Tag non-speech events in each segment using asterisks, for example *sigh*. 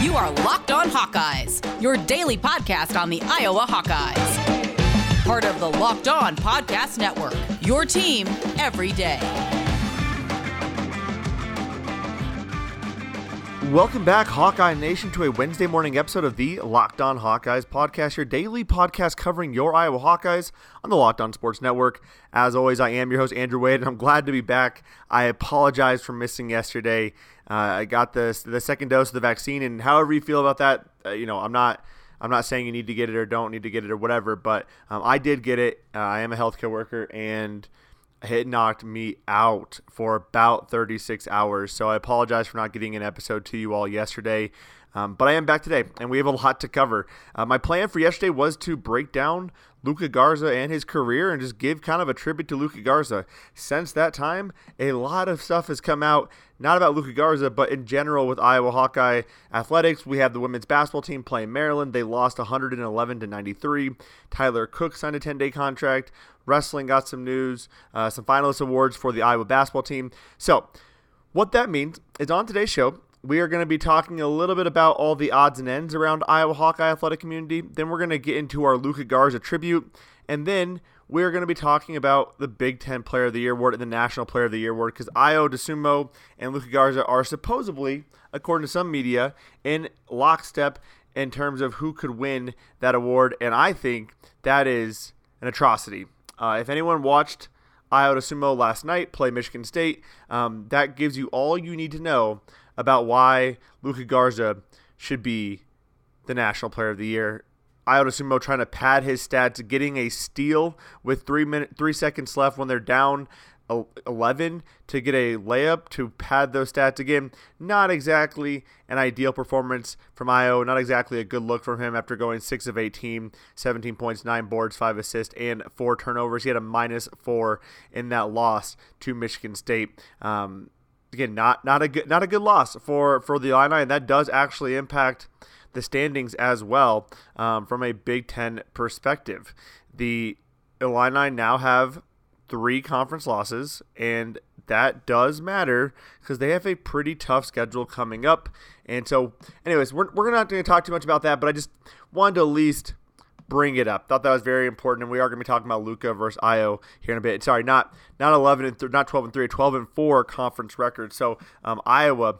You are Locked On Hawkeyes, your daily podcast on the Iowa Hawkeyes. Part of the Locked On Podcast Network, your team every day. Welcome back, Hawkeye Nation, to a Wednesday morning episode of the Locked On Hawkeyes podcast, your daily podcast covering your Iowa Hawkeyes on the Locked On Sports Network. As always, I am your host, Andrew Wade, and I'm glad to be back. I apologize for missing yesterday. Uh, I got the, the second dose of the vaccine, and however you feel about that, uh, you know, I'm not. I'm not saying you need to get it or don't need to get it or whatever, but um, I did get it. Uh, I am a healthcare worker, and it knocked me out for about 36 hours. So I apologize for not getting an episode to you all yesterday. Um, but I am back today, and we have a lot to cover. Uh, my plan for yesterday was to break down Luka Garza and his career and just give kind of a tribute to Luka Garza. Since that time, a lot of stuff has come out, not about Luka Garza, but in general with Iowa Hawkeye athletics. We have the women's basketball team playing Maryland. They lost 111 to 93. Tyler Cook signed a 10 day contract. Wrestling got some news, uh, some finalist awards for the Iowa basketball team. So, what that means is on today's show, we are going to be talking a little bit about all the odds and ends around Iowa Hawkeye athletic community. Then we're going to get into our Luka Garza tribute, and then we're going to be talking about the Big Ten Player of the Year award and the National Player of the Year award because Ayo Dosunmu and Luka Garza are supposedly, according to some media, in lockstep in terms of who could win that award, and I think that is an atrocity. Uh, if anyone watched Ayo Dosunmu last night play Michigan State, um, that gives you all you need to know about why Luka Garza should be the National Player of the Year. Ayo Dosunmu trying to pad his stats, getting a steal with three minute, three seconds left when they're down 11 to get a layup to pad those stats again. Not exactly an ideal performance from Ayo. Not exactly a good look from him after going 6 of 18, 17 points, 9 boards, 5 assists, and 4 turnovers. He had a minus 4 in that loss to Michigan State. Um, again, not not a good not a good loss for for the Illini, and that does actually impact the standings as well um, from a Big Ten perspective. The Illini now have three conference losses, and that does matter because they have a pretty tough schedule coming up. And so, anyways, we're, we're not going to talk too much about that, but I just wanted to at least bring it up. Thought that was very important, and we are going to be talking about Luka versus Ayo here in a bit. Sorry, not not 11 and th- not 12 and three, 12 and four conference record. So um, Iowa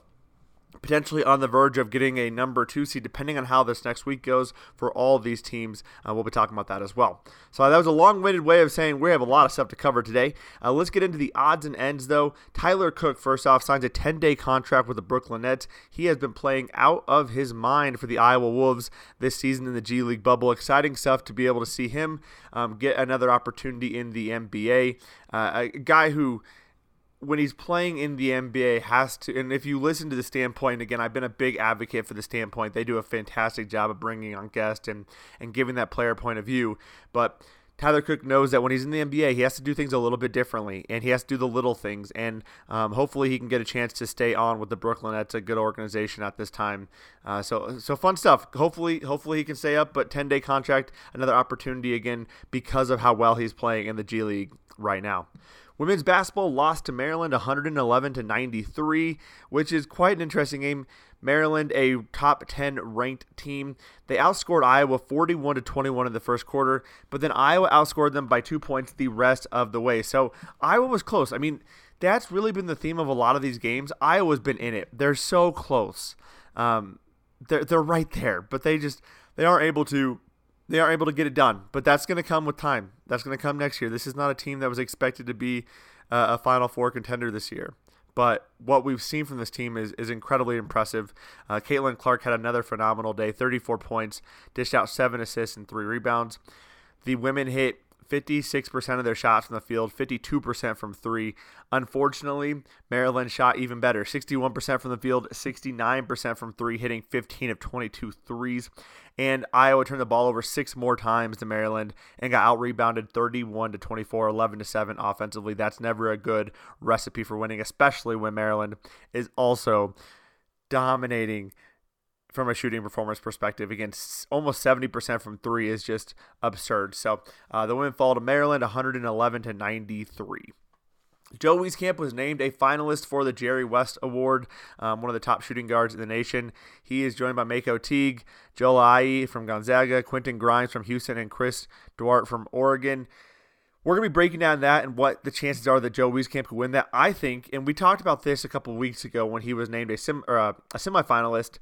potentially on the verge of getting a number two seed, depending on how this next week goes for all these teams. Uh, we'll be talking about that as well. So that was a long-winded way of saying we have a lot of stuff to cover today. Uh, let's get into the odds and ends, though. Tyler Cook, first off, signs a 10-day contract with the Brooklyn Nets. He has been playing out of his mind for the Iowa Wolves this season in the G League bubble. Exciting stuff to be able to see him um, get another opportunity in the NBA. Uh, a guy who when he's playing in the NBA has to and if you listen to the standpoint again I've been a big advocate for the standpoint they do a fantastic job of bringing on guests and and giving that player point of view but Tyler Cook knows that when he's in the NBA, he has to do things a little bit differently, and he has to do the little things. And um, hopefully, he can get a chance to stay on with the Brooklyn. That's a good organization at this time. Uh, so, so fun stuff. Hopefully, hopefully he can stay up. But 10 day contract, another opportunity again because of how well he's playing in the G League right now. Women's basketball lost to Maryland 111 to 93, which is quite an interesting game. Maryland, a top 10 ranked team, they outscored Iowa 41 to 21 in the first quarter, but then Iowa outscored them by 2 points the rest of the way. So, Iowa was close. I mean, that's really been the theme of a lot of these games. Iowa's been in it. They're so close. Um, they're they're right there, but they just they aren't able to they are able to get it done. But that's going to come with time. That's going to come next year. This is not a team that was expected to be uh, a Final Four contender this year. But what we've seen from this team is, is incredibly impressive. Uh, Caitlin Clark had another phenomenal day 34 points, dished out seven assists and three rebounds. The women hit 56% of their shots from the field, 52% from three. Unfortunately, Maryland shot even better 61% from the field, 69% from three, hitting 15 of 22 threes. And Iowa turned the ball over six more times than Maryland and got out rebounded 31 to 24, 11 to 7 offensively. That's never a good recipe for winning, especially when Maryland is also dominating from a shooting performance perspective. Again, almost 70% from three is just absurd. So uh, the women fall to Maryland 111 to 93. Joe Wieskamp was named a finalist for the Jerry West Award, um, one of the top shooting guards in the nation. He is joined by Mako Teague, Joel Ayayi from Gonzaga, Quentin Grimes from Houston, and Chris Duarte from Oregon. We're going to be breaking down that and what the chances are that Joe Wieskamp could win that. I think, and we talked about this a couple weeks ago when he was named a, sim, or a, a semifinalist.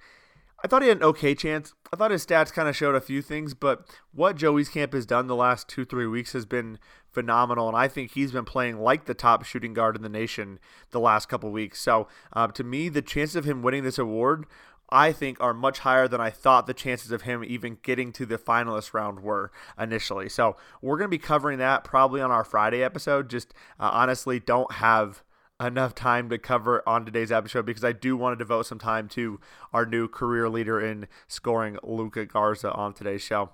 I thought he had an okay chance. I thought his stats kind of showed a few things, but what Joe Wieskamp has done the last two, three weeks has been phenomenal. And I think he's been playing like the top shooting guard in the nation the last couple weeks. So uh, to me, the chances of him winning this award I think are much higher than I thought the chances of him even getting to the finalist round were initially. So we're going to be covering that probably on our Friday episode. Just uh, honestly, don't have enough time to cover on today's episode because I do want to devote some time to our new career leader in scoring, Luka Garza, on today's show.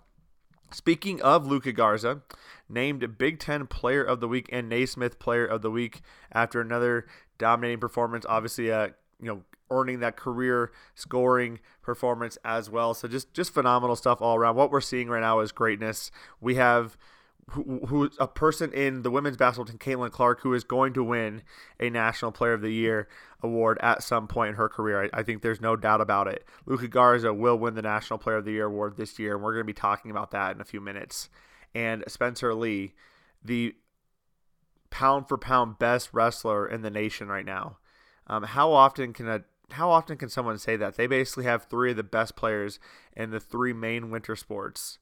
Speaking of Luka Garza, named Big Ten Player of the Week and Naismith Player of the Week after another dominating performance. Obviously, uh, you know, earning that career scoring performance as well. So just just phenomenal stuff all around. What we're seeing right now is greatness. We have who, who a person in the women's basketball team, Caitlin Clark, who is going to win a National Player of the Year award at some point in her career. I, I think there's no doubt about it. Luka Garza will win the National Player of the Year award this year, and we're going to be talking about that in a few minutes. And Spencer Lee, the pound for pound best wrestler in the nation right now. Um, how often can a how often can someone say that? They basically have three of the best players in the three main winter sports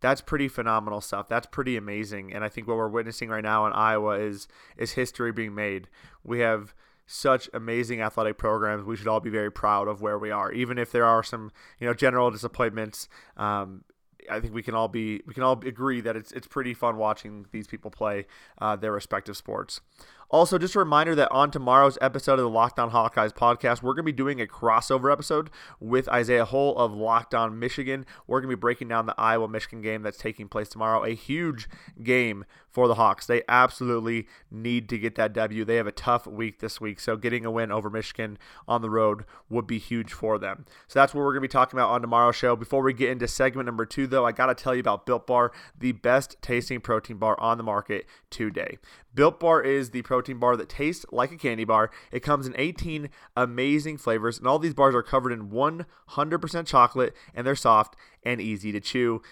that's pretty phenomenal stuff. That's pretty amazing. And I think what we're witnessing right now in Iowa is is history being made. We have such amazing athletic programs. We should all be very proud of where we are, even if there are some you know general disappointments. Um, I think we can all be we can all agree that it's it's pretty fun watching these people play uh, their respective sports. Also, just a reminder that on tomorrow's episode of the Locked On Hawkeyes podcast, we're going to be doing a crossover episode with Isaiah Hull of Locked On Michigan. We're going to be breaking down the Iowa Michigan game that's taking place tomorrow. A huge game for the Hawks. They absolutely need to get that W. They have a tough week this week, so getting a win over Michigan on the road would be huge for them. So that's what we're going to be talking about on tomorrow's show. Before we get into segment number two, though, I got to tell you about Built Bar, the best tasting protein bar on the market today. Built Bar is the protein bar that tastes like a candy bar. It comes in 18 amazing flavors, and all these bars are covered in 100% chocolate, and they're soft and easy to chew.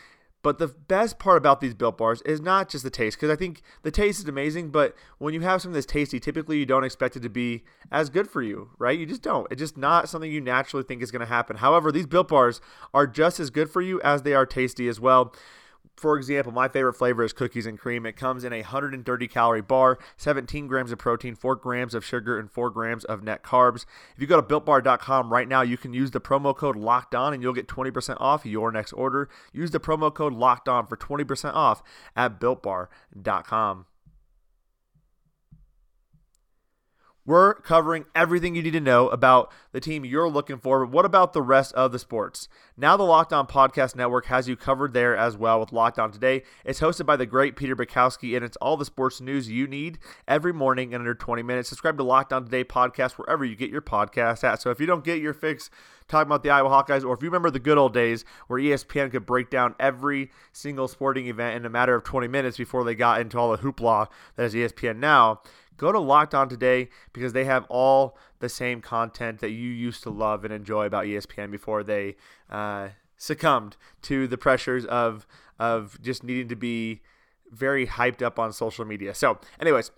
But the best part about these built bars is not just the taste, because I think the taste is amazing, but when you have something that's tasty, typically you don't expect it to be as good for you, right? You just don't. It's just not something you naturally think is going to happen. However, these built bars are just as good for you as they are tasty as well for example, my favorite flavor is cookies and cream. It comes in a 130 calorie bar, 17 grams of protein, 4 grams of sugar, and 4 grams of net carbs. If you go to builtbar.com right now, you can use the promo code locked on and you'll get 20% off your next order. Use the promo code locked on for 20% off at builtbar.com. We're covering everything you need to know about the team you're looking for, but what about the rest of the sports? Now, the Locked On Podcast Network has you covered there as well with Locked On Today. It's hosted by the great Peter Bukowski, and it's all the sports news you need every morning in under 20 minutes. Subscribe to Locked On Today podcast wherever you get your podcast at. So if you don't get your fix talking about the Iowa Hawkeyes, or if you remember the good old days where ESPN could break down every single sporting event in a matter of 20 minutes before they got into all the hoopla that is ESPN now, go to Locked On today because they have all the same content that you used to love and enjoy about ESPN before they uh, succumbed to the pressures of of just needing to be very hyped up on social media. So, anyways.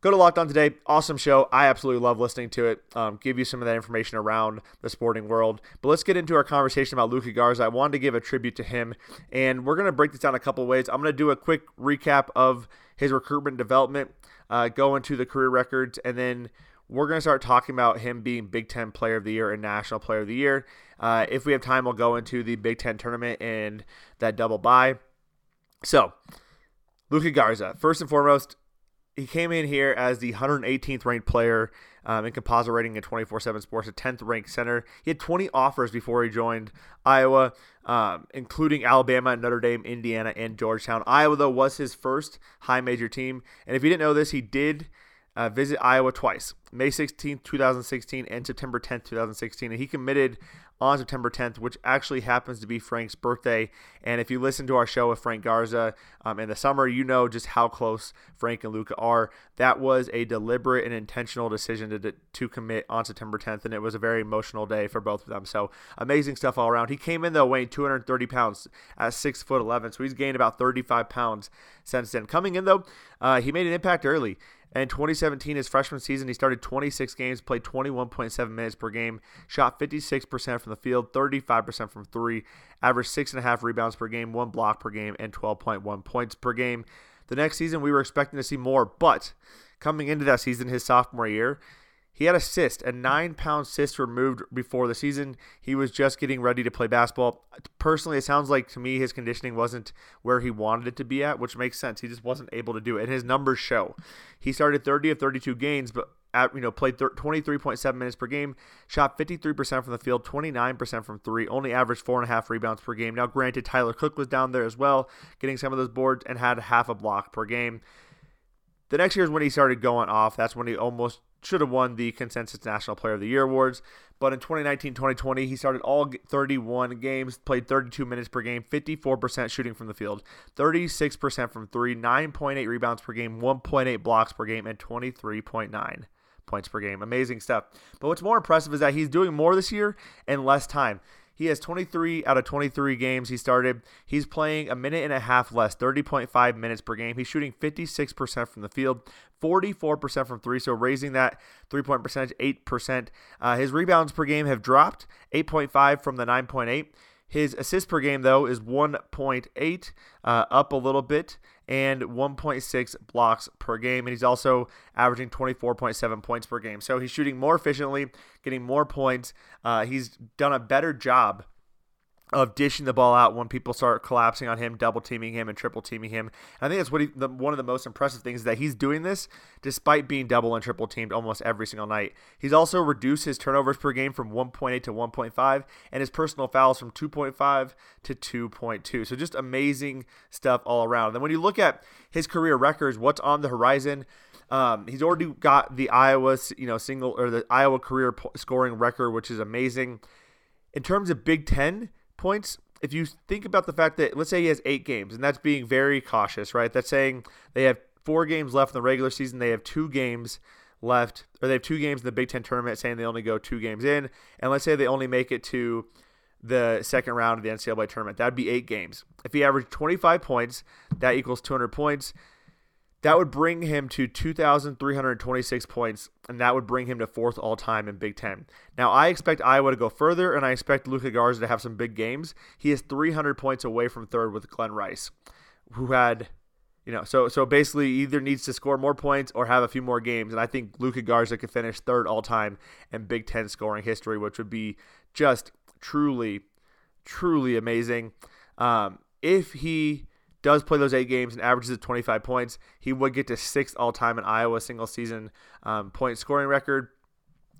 Go to Locked On today. Awesome show. I absolutely love listening to it. Um, give you some of that information around the sporting world. But let's get into our conversation about Luka Garza. I wanted to give a tribute to him, and we're going to break this down a couple ways. I'm going to do a quick recap of his recruitment development uh, go into the career records, and then we're going to start talking about him being Big Ten Player of the Year and National Player of the Year. Uh, if we have time, we'll go into the Big Ten tournament and that double bye. So, Luka Garza, first and foremost, he came in here as the 118th ranked player um, in composite rating in 24 7 sports, a 10th ranked center. He had 20 offers before he joined Iowa, um, including Alabama, Notre Dame, Indiana, and Georgetown. Iowa, though, was his first high major team. And if you didn't know this, he did uh, visit Iowa twice May 16, 2016, and September 10, 2016. And he committed on September 10th, which actually happens to be Frank's birthday. And if you listen to our show with Frank Garza um, in the summer, you know just how close Frank and Luka are. That was a deliberate and intentional decision to, to commit on September 10th, and it was a very emotional day for both of them. So amazing stuff all around. He came in though weighing 230 pounds at six foot 11, so he's gained about 35 pounds since then. Coming in though, uh, he made an impact early. In 2017, his freshman season, he started 26 games, played 21.7 minutes per game, shot 56% from the field, 35% from three, averaged six and a half rebounds per game, one block per game, and 12.1 points per game. The next season, we were expecting to see more, but coming into that season, his sophomore year, he had a cyst, a nine pound cyst removed before the season. He was just getting ready to play basketball. Personally, it sounds like to me his conditioning wasn't where he wanted it to be at, which makes sense. He just wasn't able to do it. And his numbers show. He started 30 of 32 games, but at, you know played 23.7 minutes per game, shot 53% from the field, 29% from three, only averaged four and a half rebounds per game. Now, granted, Tyler Cook was down there as well, getting some of those boards and had half a block per game. The next year is when he started going off. That's when he almost should have won the consensus National Player of the Year awards. But in 2019 2020, he started all 31 games, played 32 minutes per game, 54% shooting from the field, 36% from three, 9.8 rebounds per game, 1.8 blocks per game, and 23.9 points per game. Amazing stuff. But what's more impressive is that he's doing more this year in less time. He has 23 out of 23 games he started. He's playing a minute and a half less, 30.5 minutes per game. He's shooting 56% from the field, 44% from three, so raising that three point percentage 8%. Uh, his rebounds per game have dropped, 8.5 from the 9.8. His assist per game, though, is 1.8, uh, up a little bit, and 1.6 blocks per game. And he's also averaging 24.7 points per game. So he's shooting more efficiently, getting more points. Uh, he's done a better job of dishing the ball out when people start collapsing on him, double teaming him, and triple teaming him. And I think that's what he, the, one of the most impressive things is that he's doing this despite being double and triple teamed almost every single night. He's also reduced his turnovers per game from 1.8 to 1.5, and his personal fouls from 2.5 to 2.2. So just amazing stuff all around. And then when you look at his career records, what's on the horizon? Um, he's already got the Iowa, you know, single or the Iowa career scoring record, which is amazing. In terms of Big Ten, points if you think about the fact that let's say he has eight games and that's being very cautious right? That's saying they have four games left in the regular season. They have two games left or they have two games in the big ten tournament saying they only go two games in. And let's say they only make it to the second round of the ncaa tournament. That'd be eight games. If he averaged 25 points that equals 200 points that would bring him to 2,326 points, and that would bring him to fourth all time in Big Ten. Now, I expect Iowa to go further, and I expect Luka Garza to have some big games. He is 300 points away from third with Glen Rice, who had, you know, so so basically either needs to score more points or have a few more games. And I think Luka Garza could finish third all time in Big Ten scoring history, which would be just truly, truly amazing. Um, if he does play those eight games and averages at 25 points, he would get to sixth all time in Iowa single season um, point scoring record.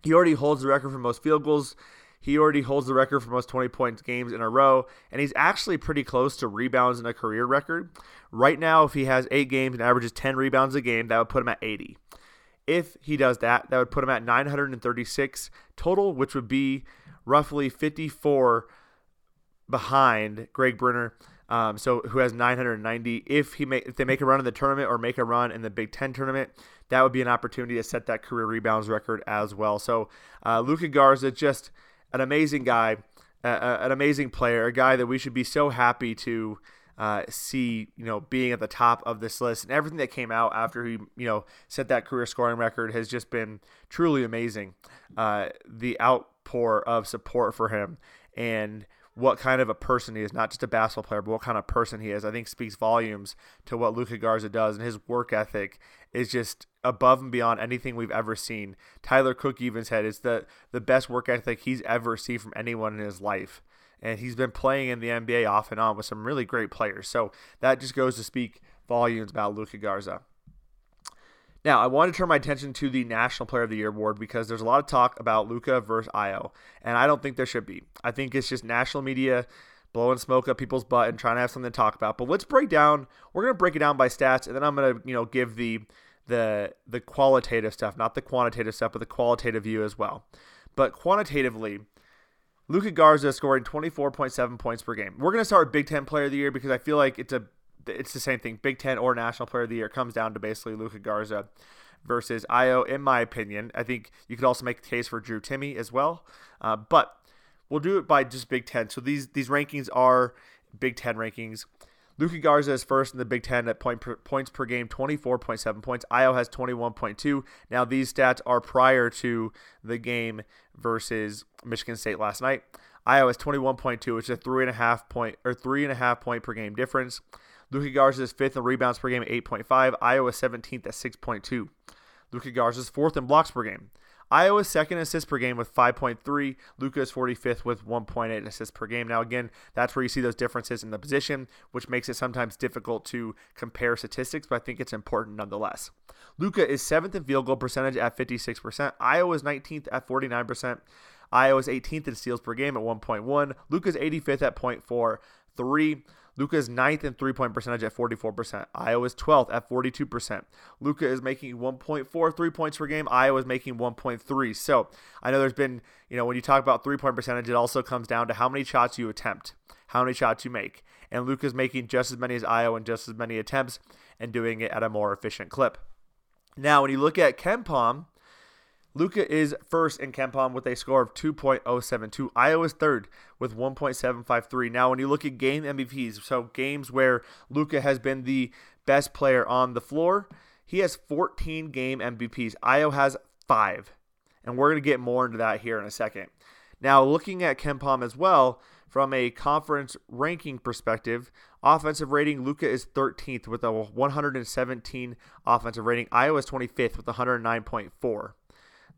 He already holds the record for most field goals. He already holds the record for most 20 point games in a row, and he's actually pretty close to rebounds in a career record. Right now, if he has eight games and averages 10 rebounds a game, that would put him at 80. If he does that, that would put him at 936 total, which would be roughly 54 behind Greg Brunner. Um, so who has 990? If he make, if they make a run in the tournament or make a run in the Big Ten tournament, that would be an opportunity to set that career rebounds record as well. So uh, Luka Garza, just an amazing guy, uh, an amazing player, a guy that we should be so happy to. Uh, see, you know, being at the top of this list and everything that came out after he, you know, set that career scoring record has just been truly amazing. Uh, the outpour of support for him and what kind of a person he is, not just a basketball player, but what kind of person he is, I think speaks volumes to what Luka Garza does. And his work ethic is just above and beyond anything we've ever seen. Tyler Cook even said it's the, the best work ethic he's ever seen from anyone in his life. And he's been playing in the NBA off and on with some really great players. So that just goes to speak volumes about Luka Garza. Now, I want to turn my attention to the National Player of the Year award because there's a lot of talk about Luka versus Ayo, and I don't think there should be. I think it's just national media blowing smoke up people's butt and trying to have something to talk about. But let's break down. We're gonna break it down by stats, and then I'm gonna you know give the the the qualitative stuff, not the quantitative stuff, but the qualitative view as well. But quantitatively, Luka Garza scoring 24.7 points per game. We're going to start with Big Ten Player of the Year because I feel like it's a it's the same thing. Big Ten or National Player of the Year comes down to basically Luka Garza versus Ayo. in my opinion. I think you could also make the case for Drew Timme as well, uh, but we'll do it by just Big Ten. So these these rankings are Big Ten rankings. Luka Garza is first in the Big Ten at point per, points per game, 24.7 points. Ayo has 21.2. Now these stats are prior to the game versus Michigan State last night. Ayo has 21.2, which is a three and a half point or three and a half point per game difference. Luka Garza is fifth in rebounds per game at 8.5. Ayo 17th at 6.2. Luka Garza is fourth in blocks per game. Is second assists per game with 5.3. Luka is 45th with 1.8 assists per game. Now, again, that's where you see those differences in the position, which makes it sometimes difficult to compare statistics, but I think it's important nonetheless. Luka is seventh in field goal percentage at 56%. Ayo is 19th at 49%. Ayo is 18th in steals per game at 1.1. Luka is 85th at 0.43. Luka is ninth in three point percentage at 44%. Ayo is 12th at 42%. Luka is making 1.4 three points per game. Ayo is making 1.3. So I know there's been, you know, when you talk about three point percentage, it also comes down to how many shots you attempt, how many shots you make. And Luka is making just as many as Ayo and just as many attempts and doing it at a more efficient clip. Now, when you look at KenPom, Luka is first in KenPom with a score of 2.072. Ayo is third with 1.753. Now, when you look at game MVPs, so games where Luka has been the best player on the floor, he has 14 game MVPs. Ayo has five. And we're going to get more into that here in a second. Now, looking at KenPom as well, from a conference ranking perspective, offensive rating, Luka is 13th with a 117 offensive rating. Ayo is 25th with 109.4.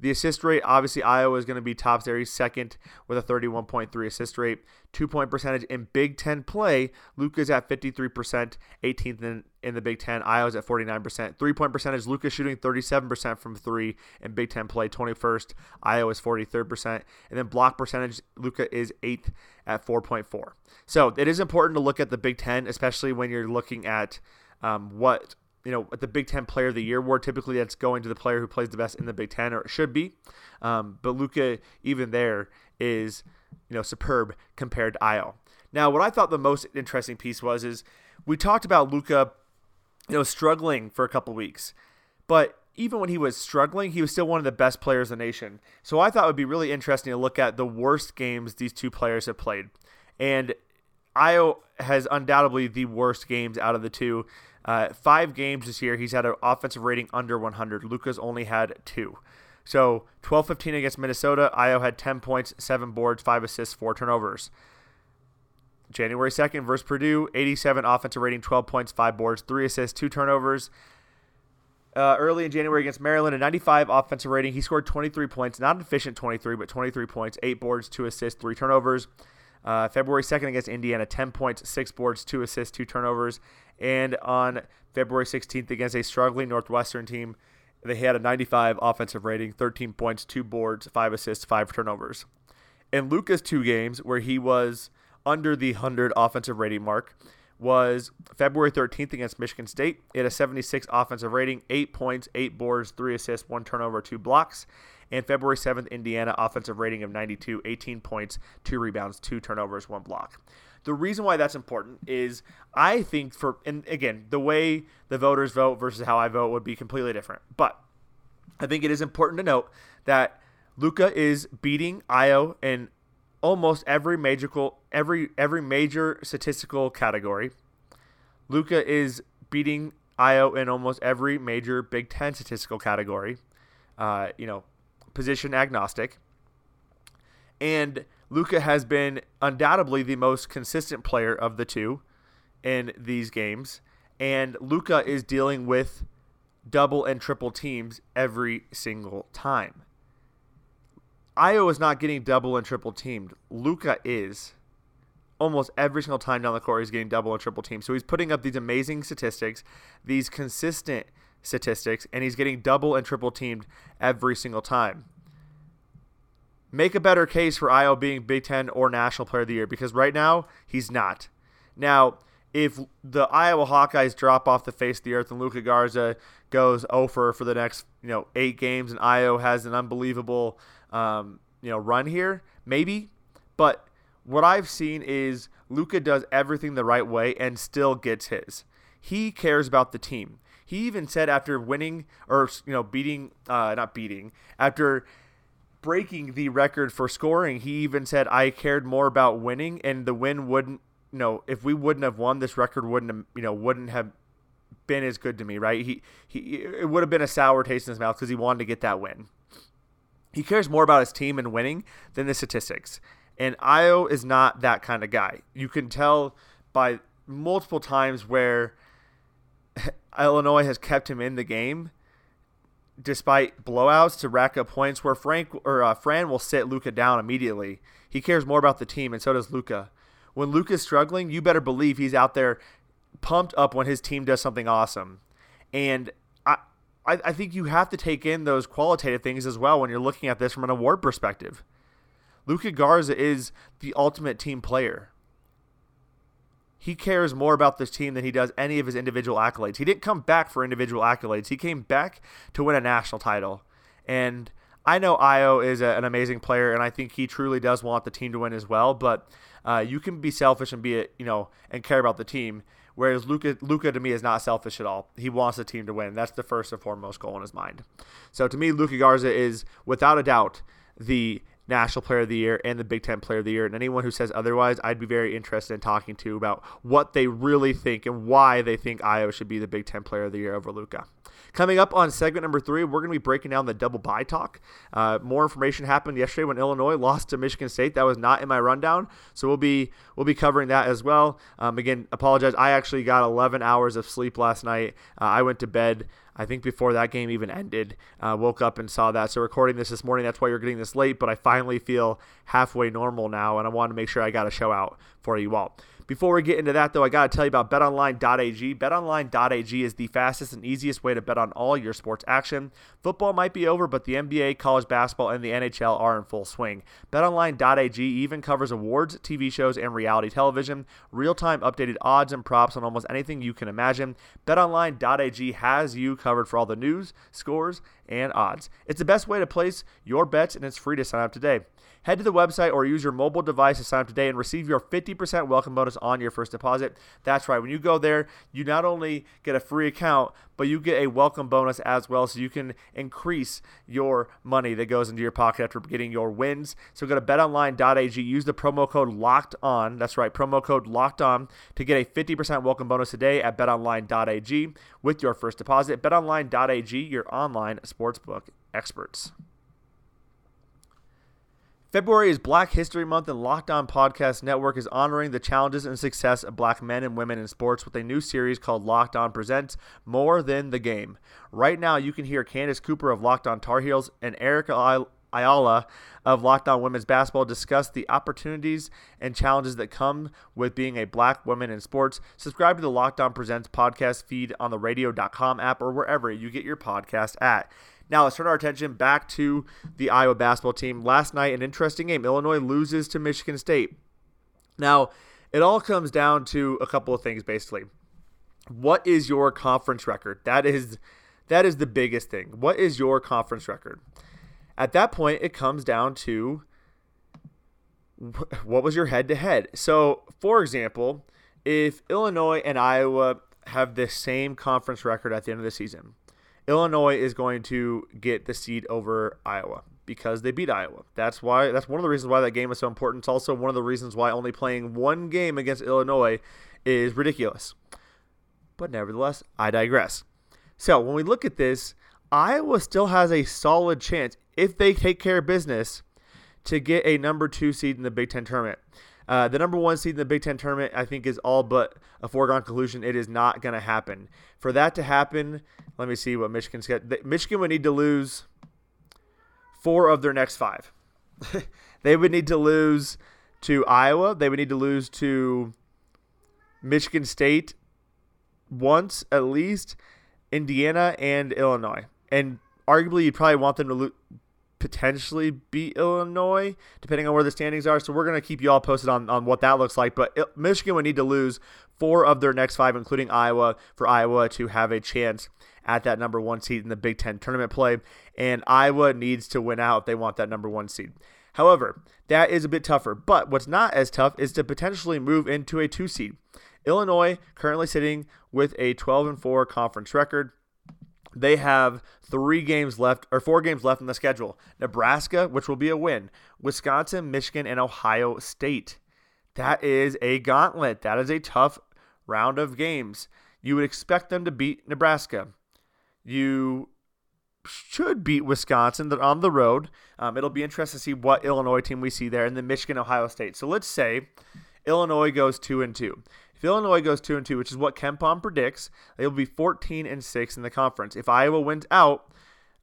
The assist rate, obviously, Ayo is going to be top there. He's second with a 31.3 assist rate. Two point percentage in Big Ten play, Luka's at 53%, 18th in, in the Big Ten. Ayo's at 49%. Three point percentage, Luka shooting 37% from three in Big Ten play, 21st. Ayo is 43%. And then block percentage, Luka is 8th at 4.4. So it is important to look at the Big Ten, especially when you're looking at um, what you know, at the Big Ten Player of the Year award, typically that's going to the player who plays the best in the Big Ten, or it should be. Um, but Luka, even there, is you know superb compared to Ayo. Now, what I thought the most interesting piece was is we talked about Luka, you know, struggling for a couple weeks, but even when he was struggling, he was still one of the best players in the nation. So I thought it would be really interesting to look at the worst games these two players have played, and Ayo has undoubtedly the worst games out of the two. Uh, five games this year, he's had an offensive rating under 100. Luka's only had two. So 12 15 against Minnesota. Ayo had 10 points, 7 boards, 5 assists, 4 turnovers. January 2nd versus Purdue, 87 offensive rating, 12 points, 5 boards, 3 assists, 2 turnovers. Uh, early in January against Maryland, a 95 offensive rating. He scored 23 points, not efficient 23, but 23 points, 8 boards, 2 assists, 3 turnovers. Uh, February 2nd against Indiana, 10 points, 6 boards, 2 assists, 2 turnovers. And on February 16th against a struggling Northwestern team, they had a 95 offensive rating, 13 points, 2 boards, 5 assists, 5 turnovers. In Luka's two games, where he was under the 100 offensive rating mark, was February 13th against Michigan State. It had a 76 offensive rating, 8 points, 8 boards, 3 assists, 1 turnover, 2 blocks and February 7th, Indiana, offensive rating of 92, 18 points, 2 rebounds, 2 turnovers, 1 block. The reason why that's important is I think for, and again, the way the voters vote versus how I vote would be completely different. But I think it is important to note that Luka is beating Ayo in almost every magical every every major statistical category. Luka is beating Ayo in almost every major Big Ten statistical category. Uh, you know, position agnostic. And Luka has been undoubtedly the most consistent player of the two in these games. And Luka is dealing with double and triple teams every single time. Ayo is not getting double and triple teamed. Luka is. Almost every single time down the court, he's getting double and triple teamed. So he's putting up these amazing statistics, these consistent statistics, and he's getting double and triple teamed every single time. Make a better case for Ayo being Big Ten or National Player of the Year because right now he's not. Now, if the Iowa Hawkeyes drop off the face of the earth and Luka Garza goes over for the next you know eight games and Ayo has an unbelievable um, you know run here, maybe. But what I've seen is Luka does everything the right way and still gets his. He cares about the team. He even said after winning or you know beating, uh, not beating, after breaking the record for scoring, he even said I cared more about winning, and the win wouldn't. You know, if we wouldn't have won, this record wouldn't have, you know wouldn't have been as good to me, right? He he it would have been a sour taste in his mouth because he wanted to get that win. He cares more about his team and winning than the statistics. And Ayo is not that kind of guy. You can tell by multiple times where *laughs* Illinois has kept him in the game despite blowouts to rack up points where Frank or uh, Fran will sit Luka down immediately. He cares more about the team, and so does Luka. When Luka's struggling, you better believe he's out there pumped up when his team does something awesome. And I, I, I think you have to take in those qualitative things as well when you're looking at this from an award perspective. Luka Garza is the ultimate team player he cares more about this team than he does any of his individual accolades. He didn't come back for individual accolades. He came back to win a national title. And I know Ayo is a, an amazing player, and I think he truly does want the team to win as well. But uh, you can be selfish and be, you know, and care about the team. Whereas Luca, Luka to me is not selfish at all. He wants the team to win. That's the first and foremost goal in his mind. So to me, Luka Garza is without a doubt the National Player of the Year and the Big Ten Player of the Year. And anyone who says otherwise, I'd be very interested in talking to about what they really think and why they think Ayo should be the Big Ten Player of the Year over Luka. Coming up on segment number three, we're going to be breaking down the double bye talk. Uh, more information happened yesterday when Illinois *laughs* lost to Michigan State. That was not in my rundown, so we'll be we'll be covering that as well. Um, again, apologize. I actually got 11 hours of sleep last night. Uh, I went to bed. I think before that game even ended, uh, woke up and saw that. So recording this this morning, that's why you're getting this late. But I finally feel halfway normal now, and I wanted to make sure I got a show out for you all. Before we get into that, though, I got to tell you about betonline.ag. Betonline.ag is the fastest and easiest way to bet on all your sports action. Football might be over, but the NBA, college basketball, and the NHL are in full swing. BetOnline.ag even covers awards, TV shows, and reality television, real time updated odds and props on almost anything you can imagine. BetOnline.ag has you covered for all the news, scores, and odds. It's the best way to place your bets, and it's free to sign up today. Head to the website or use your mobile device to sign up today and receive your 50% welcome bonus on your first deposit. That's right. When you go there, you not only get a free account, but you get a welcome bonus as well so you can increase your money that goes into your pocket after getting your wins. So go to betonline.ag, use the promo code locked on. That's right, promo code locked on to get a 50% welcome bonus today at betonline.ag with your first deposit. Betonline.ag, your online sportsbook experts. February is Black History Month, and Locked On Podcast Network is honoring the challenges and success of black men and women in sports with a new series called Locked On Presents More Than the Game. Right now, you can hear Candace Cooper of Locked On Tar Heels and Erica Ayala of Locked On Women's Basketball discuss the opportunities and challenges that come with being a black woman in sports. Subscribe to the Locked On Presents podcast feed on the radio.com app or wherever you get your podcast at. Now let's turn our attention back to the Iowa basketball team. Last night, an interesting game. Illinois loses to Michigan State. Now, it all comes down to a couple of things basically. What is your conference record? That is that is the biggest thing. What is your conference record? At that point, it comes down to what was your head to head. So, for example, if Illinois and Iowa have the same conference record at the end of the season, Illinois is going to get the seed over Iowa because they beat Iowa. That's why that's one of the reasons why that game is so important. It's also one of the reasons why only playing one game against Illinois is ridiculous. But nevertheless, I digress. So when we look at this, Iowa still has a solid chance if they take care of business to get a number two seed in the Big Ten tournament. Uh, the number one seed in the Big Ten tournament, I think, is all but a foregone conclusion. It is not going to happen. For that to happen, let me see what Michigan's got. Michigan would need to lose four of their next five. *laughs* they would need to lose to Iowa. They would need to lose to Michigan State once at least, Indiana and Illinois. And arguably, you'd probably want them to lose potentially beat Illinois, depending on where the standings are. So we're going to keep you all posted on, on what that looks like. But Michigan would need to lose four of their next five, including Iowa, for Iowa to have a chance at that number one seed in the Big Ten tournament play. And Iowa needs to win out if they want that number one seed. However, that is a bit tougher. But what's not as tough is to potentially move into a two seed. Illinois currently sitting with a 12 and 4 conference record. They have three games left, or four games left in the schedule Nebraska, which will be a win, Wisconsin, Michigan, and Ohio State. That is a gauntlet. That is a tough round of games. You would expect them to beat Nebraska. You should beat Wisconsin. On the road. Um, it'll be interesting to see what Illinois team we see there, and then Michigan, Ohio State. So let's say Illinois goes two and two. If Illinois goes two and two, which is what KenPom predicts, they will be 14 and six in the conference. If Iowa wins out,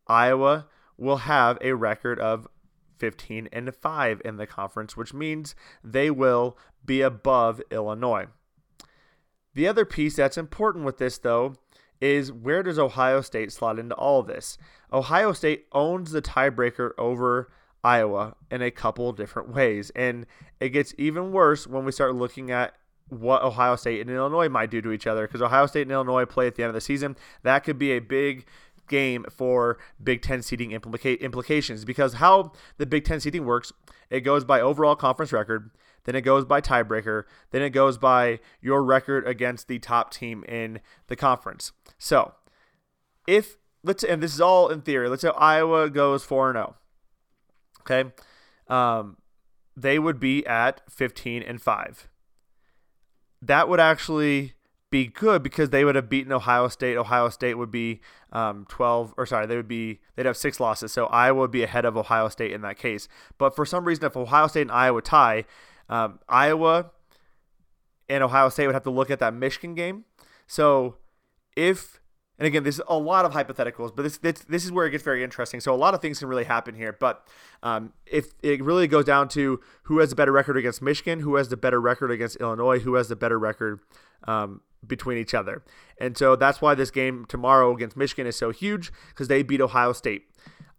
Iowa will have a record of 15 and 5 in the conference, which means they will be above Illinois. The other piece that's important with this, though, is where does Ohio State slot into all this? Ohio State owns the tiebreaker over Iowa in a couple different ways, and it gets even worse when we start looking at what Ohio State and Illinois might do to each other because Ohio State and Illinois play at the end of the season. That could be a big game for Big Ten seeding implica- implications because how the Big Ten seeding works, it goes by overall conference record, then it goes by tiebreaker, then it goes by your record against the top team in the conference. So, if let's and this is all in theory, let's say Iowa goes four and zero, oh, okay, um, they would be at fifteen and five that would actually be good because they would have beaten Ohio State. Ohio State would be um, 12, or sorry, they would be they'd have six losses. So Iowa would be ahead of Ohio State in that case. But for some reason, if Ohio State and Iowa tie, um, Iowa and Ohio State would have to look at that Michigan game. So if and again, there's a lot of hypotheticals, but this, this, this is where it gets very interesting. So a lot of things can really happen here. But um, if it really goes down to who has the better record against Michigan, who has the better record against Illinois, who has the better record um, between each other, and so that's why this game tomorrow against Michigan is so huge because they beat Ohio State.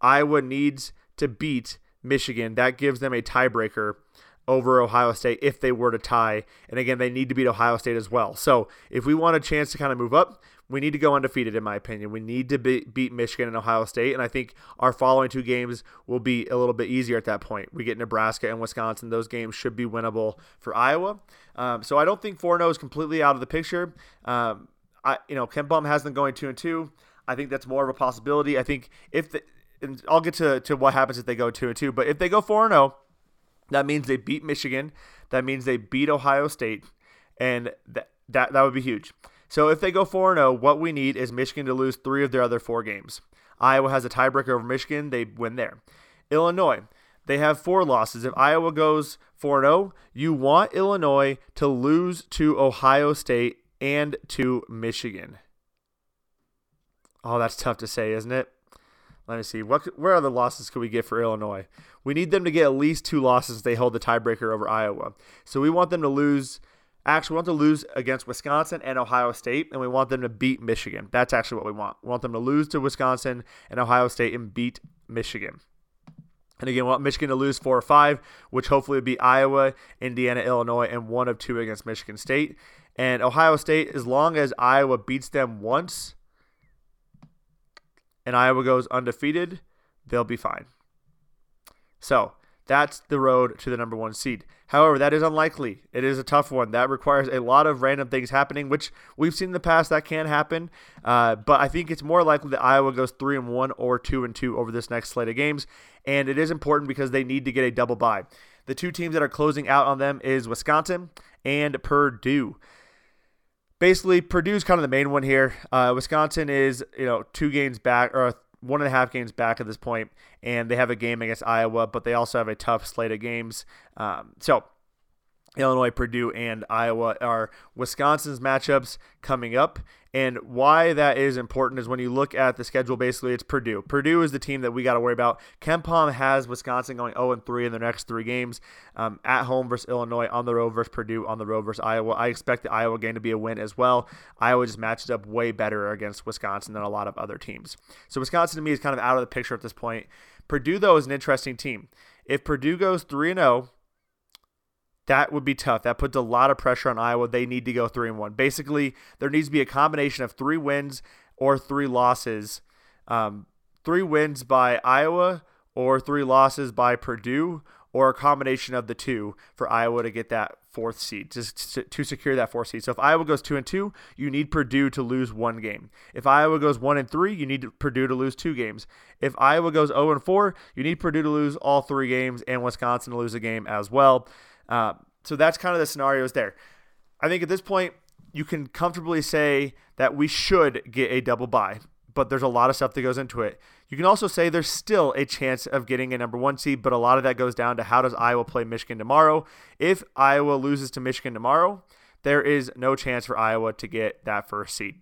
Iowa needs to beat Michigan. That gives them a tiebreaker over Ohio State if they were to tie. And again, they need to beat Ohio State as well. So if we want a chance to kind of move up, we need to go undefeated, in my opinion. We need to be, beat Michigan and Ohio State, and I think our following two games will be a little bit easier at that point. We get Nebraska and Wisconsin; those games should be winnable for Iowa. Um, so I don't think 4-0 is completely out of the picture. Um, I, you know, KenPom has them going two and two. I think that's more of a possibility. I think if the, and I'll get to, to what happens if they go two and two, but if they go four and zero, that means they beat Michigan. That means they beat Ohio State, and that that that would be huge. So if they go 4 0, what we need is Michigan to lose three of their other four games. Iowa has a tiebreaker over Michigan, they win there. Illinois, they have four losses. If Iowa goes 4 0, you want Illinois to lose to Ohio State and to Michigan. Oh, that's tough to say, isn't it? Let me see. What where other losses could we get for Illinois? We need them to get at least two losses. They hold the tiebreaker over Iowa. So we want them to lose actually we want to lose against Wisconsin and Ohio State, and we want them to beat Michigan. That's actually what we want. We want them to lose to Wisconsin and Ohio State and beat Michigan. And again, we want Michigan to lose four or five, which hopefully would be Iowa, Indiana, Illinois, and one of two against Michigan State. And Ohio State, as long as Iowa beats them once and Iowa goes undefeated, they'll be fine. So that's the road to the number one seed. However, that is unlikely. It is a tough one. That requires a lot of random things happening, which we've seen in the past that can happen. Uh, but I think it's more likely that Iowa goes three and one or two and two over this next slate of games, and it is important because they need to get a double bye. The two teams that are closing out on them is Wisconsin and Purdue basically Purdue's kind of the main one here. Uh, Wisconsin is you know two games back or one and a half games back at this point, and they have a game against Iowa, but they also have a tough slate of games. Um, so Illinois, Purdue, and Iowa are Wisconsin's matchups coming up. And why that is important is when you look at the schedule, basically, it's Purdue. Purdue is the team that we got to worry about. KenPom has Wisconsin going 0 3 in their next three games um, at home versus Illinois, on the road versus Purdue, on the road versus Iowa. I expect the Iowa game to be a win as well. Iowa just matched up way better against Wisconsin than a lot of other teams. So Wisconsin to me is kind of out of the picture at this point. Purdue, though, is an interesting team. If Purdue goes 3 0, that would be tough. That puts a lot of pressure on Iowa. They need to go three and one. Basically, there needs to be a combination of three wins or three losses. Um, three wins by Iowa or three losses by Purdue or a combination of the two for Iowa to get that fourth seed, just to secure that fourth seed. So if Iowa goes two and two, you need Purdue to lose one game. If Iowa goes one and three, you need Purdue to lose two games. If Iowa goes 0 and four, you need Purdue to lose all three games and Wisconsin to lose a game as well. Uh, so that's kind of the scenarios there. I think at this point, you can comfortably say that we should get a double bye, but there's a lot of stuff that goes into it. You can also say there's still a chance of getting a number one seed, but a lot of that goes down to how does Iowa play Michigan tomorrow. If Iowa loses to Michigan tomorrow, there is no chance for Iowa to get that first seed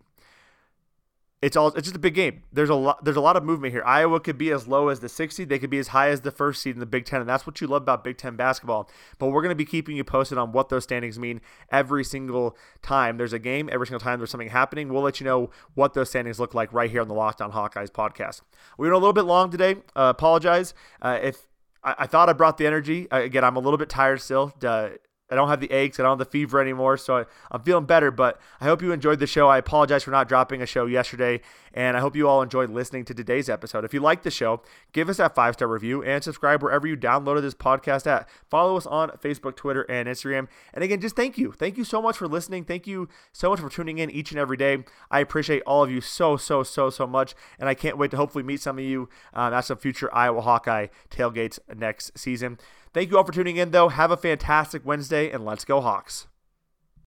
it's all it's just a big game. There's a lot there's a lot of movement here. Iowa could be as low as the 60, they could be as high as the first seed in the Big 10 and that's what you love about Big 10 basketball. But we're going to be keeping you posted on what those standings mean every single time there's a game, every single time there's something happening. We'll let you know what those standings look like right here on the Locked On Hawkeyes podcast. We went a little bit long today. Uh, apologize uh, if I, I, thought I brought the energy. Uh, again, I'm a little bit tired still. Uh, I don't have the aches. I don't have the fever anymore. So I, am feeling better. But I hope you enjoyed the show. I apologize for not dropping a show yesterday. And I hope you all enjoyed listening to today's episode. If you like the show, give us that five star review and subscribe wherever you downloaded this podcast at. Follow us on Facebook, Twitter, and Instagram. And again, just thank you. Thank you so much for listening. Thank you so much for tuning in each and every day. I appreciate all of you so, so, so, so much. And I can't wait to hopefully meet some of you um, at some future Iowa Hawkeye tailgates next season. Thank you all for tuning in, though. Have a fantastic Wednesday, and let's go, Hawks.